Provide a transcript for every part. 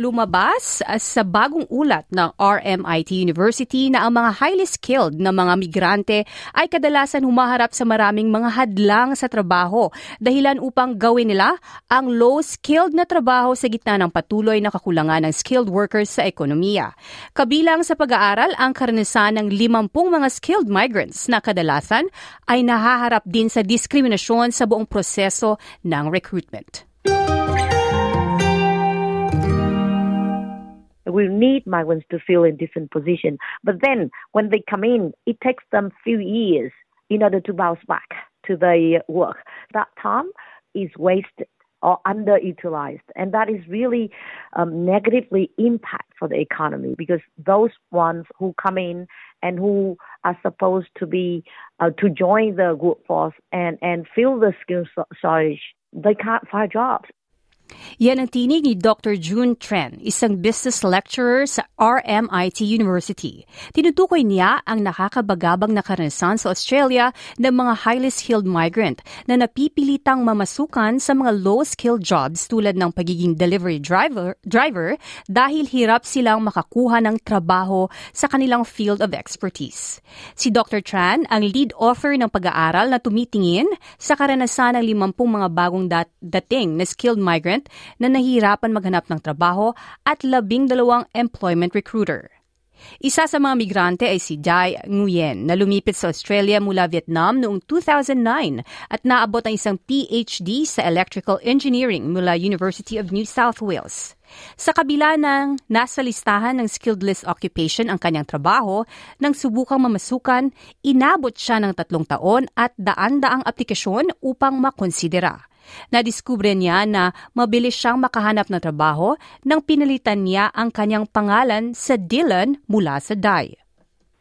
Lumabas sa bagong ulat ng RMIT University na ang mga highly skilled na mga migrante ay kadalasan humaharap sa maraming mga hadlang sa trabaho dahilan upang gawin nila ang low-skilled na trabaho sa gitna ng patuloy na kakulangan ng skilled workers sa ekonomiya. Kabilang sa pag-aaral ang karanasan ng 50 mga skilled migrants na kadalasan ay nahaharap din sa diskriminasyon sa buong proseso ng recruitment. We need migrants to fill in different positions. But then when they come in, it takes them few years in order to bounce back to the work. That time is wasted or underutilized. And that is really um, negatively impact for the economy because those ones who come in and who are supposed to be uh, to join the workforce and, and fill the skill shortage, they can't find jobs. Yan ang tinig ni Dr. June Tren, isang business lecturer sa RMIT University. Tinutukoy niya ang nakakabagabang na karanasan sa Australia ng mga highly skilled migrant na napipilitang mamasukan sa mga low-skilled jobs tulad ng pagiging delivery driver, driver dahil hirap silang makakuha ng trabaho sa kanilang field of expertise. Si Dr. Tran ang lead author ng pag-aaral na tumitingin sa karanasan ng 50 mga bagong dat- dating na skilled migrant na nahihirapan maghanap ng trabaho at labing dalawang employment recruiter. Isa sa mga migrante ay si Jai Nguyen na lumipit sa Australia mula Vietnam noong 2009 at naabot ang isang PhD sa Electrical Engineering mula University of New South Wales. Sa kabila ng nasa listahan ng skilled list occupation ang kanyang trabaho, nang subukang mamasukan, inabot siya ng tatlong taon at daan-daang aplikasyon upang makonsidera. Nadiskubre niya na mabilis siyang makahanap ng trabaho nang pinalitan niya ang kanyang pangalan sa Dylan mula sa DAI.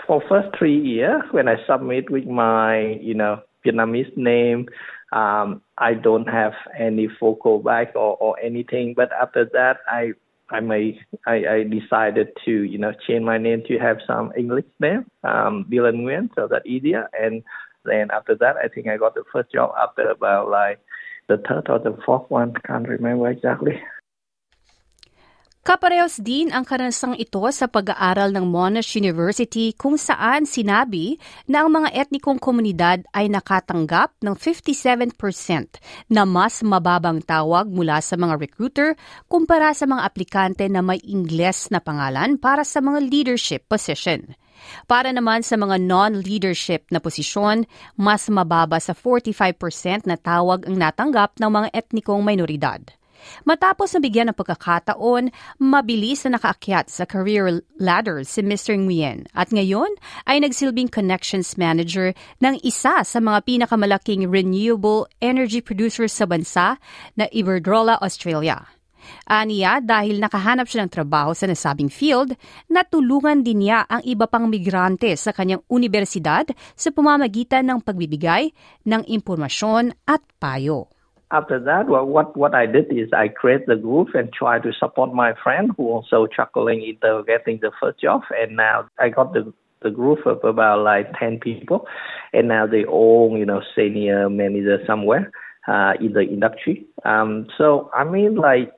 For first three years, when I submit with my, you know, Vietnamese name, um, I don't have any focal back or, or anything. But after that, I I may I, I decided to you know change my name to have some English name, um, Dylan Nguyen, so that easier. And then after that, I think I got the first job after about like the third or the fourth one. Can't remember exactly. Kaparehos din ang karanasang ito sa pag-aaral ng Monash University kung saan sinabi na ang mga etnikong komunidad ay nakatanggap ng 57% na mas mababang tawag mula sa mga recruiter kumpara sa mga aplikante na may Ingles na pangalan para sa mga leadership position. Para naman sa mga non-leadership na posisyon, mas mababa sa 45% na tawag ang natanggap ng mga etnikong minoridad. Matapos na bigyan ng pagkakataon, mabilis na nakaakyat sa career ladder si Mr. Nguyen at ngayon ay nagsilbing connections manager ng isa sa mga pinakamalaking renewable energy producers sa bansa na Iberdrola, Australia. Aniya, dahil nakahanap siya ng trabaho sa nasabing field, natulungan din niya ang iba pang migrante sa kanyang universidad sa pamamagitan ng pagbibigay ng impormasyon at payo. After that, well, what what I did is I create the group and try to support my friend who also struggling into getting the first job. And now I got the the group of about like ten people, and now they all you know senior manager somewhere uh, in the industry. Um, so I mean like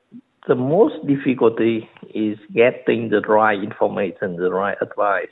the most difficulty is getting the right information, the right advice.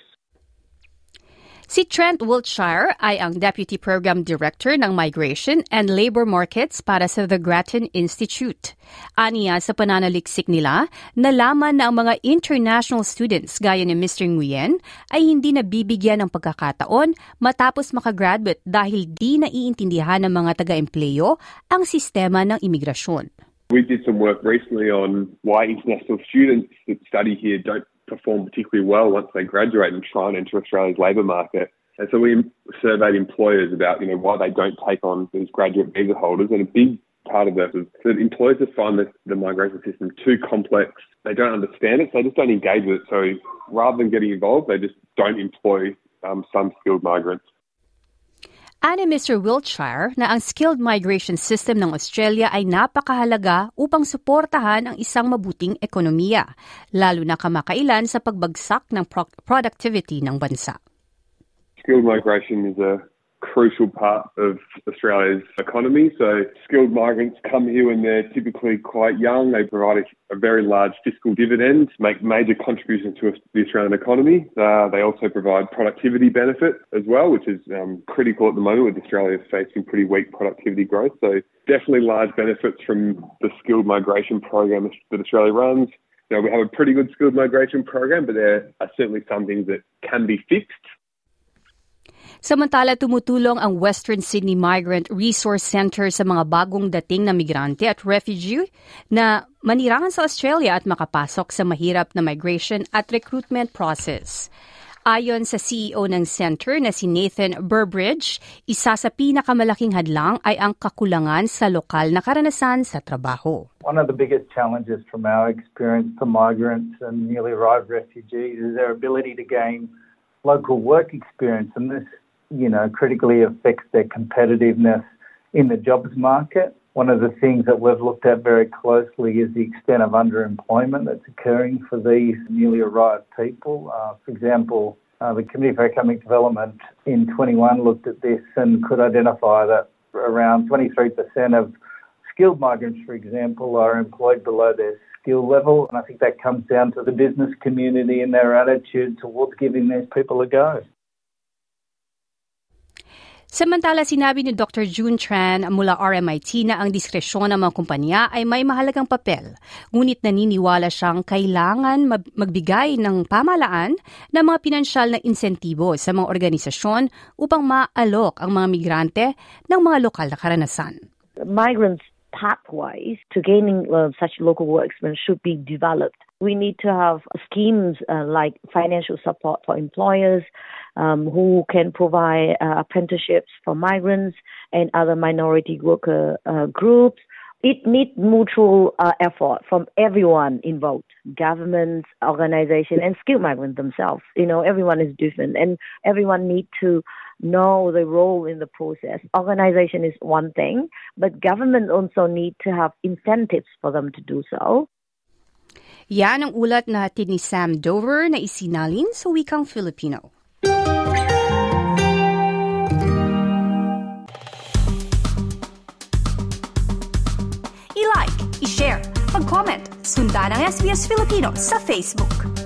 Si Trent Wiltshire ay ang Deputy Program Director ng Migration and Labor Markets para sa The Grattan Institute. Aniya sa pananaliksik nila, nalaman na ang mga international students gaya ni Mr. Nguyen ay hindi nabibigyan ng pagkakataon matapos makagraduate dahil di naiintindihan ng mga taga-empleyo ang sistema ng imigrasyon. We did some work recently on why international students that study here don't perform particularly well once they graduate and try and enter Australia's labour market. And so we surveyed employers about, you know, why they don't take on these graduate visa holders. And a big part of that is that employers just find the, the migration system too complex. They don't understand it, so they just don't engage with it. So rather than getting involved, they just don't employ um, some skilled migrants. Ani Mr. Wiltshire na ang skilled migration system ng Australia ay napakahalaga upang suportahan ang isang mabuting ekonomiya, lalo na kamakailan sa pagbagsak ng productivity ng bansa. Skilled migration is a crucial part of Australia's economy. So skilled migrants come here when they're typically quite young. They provide a, a very large fiscal dividend, make major contributions to the Australian economy. Uh, they also provide productivity benefit as well, which is um, critical at the moment with Australia facing pretty weak productivity growth. So definitely large benefits from the skilled migration program that Australia runs. You know, we have a pretty good skilled migration program, but there are certainly some things that can be fixed. Samantala, tumutulong ang Western Sydney Migrant Resource Center sa mga bagong dating na migrante at refugee na manirangan sa Australia at makapasok sa mahirap na migration at recruitment process. Ayon sa CEO ng center na si Nathan Burbridge, isa sa pinakamalaking hadlang ay ang kakulangan sa lokal na karanasan sa trabaho. One of the biggest challenges from our experience for migrants and newly arrived refugees is their ability to gain local work experience. And this you know, critically affects their competitiveness in the jobs market. One of the things that we've looked at very closely is the extent of underemployment that's occurring for these newly arrived people. Uh, for example, uh, the Committee for Economic Development in 21 looked at this and could identify that around 23% of skilled migrants, for example, are employed below their skill level. And I think that comes down to the business community and their attitude towards giving these people a go. Samantala, sinabi ni Dr. June Tran mula RMIT na ang diskresyon ng mga kumpanya ay may mahalagang papel. Ngunit naniniwala siyang kailangan magbigay ng pamalaan ng mga pinansyal na insentibo sa mga organisasyon upang maalok ang mga migrante ng mga lokal na karanasan. Migrants pathways to gaining uh, such local work experience should be developed. We need to have schemes uh, like financial support for employers um, who can provide uh, apprenticeships for migrants and other minority worker uh, groups. It needs mutual uh, effort from everyone involved, governments, organizations, and skilled migrants themselves. You know, everyone is different, and everyone needs to know the role in the process. Organization is one thing, but government also need to have incentives for them to do so. Yan ang ulat na ni Sam Dover na isinalin sa wikang Filipino. I-like, i-share, mag-comment, sundan ang SBS Filipino sa Facebook.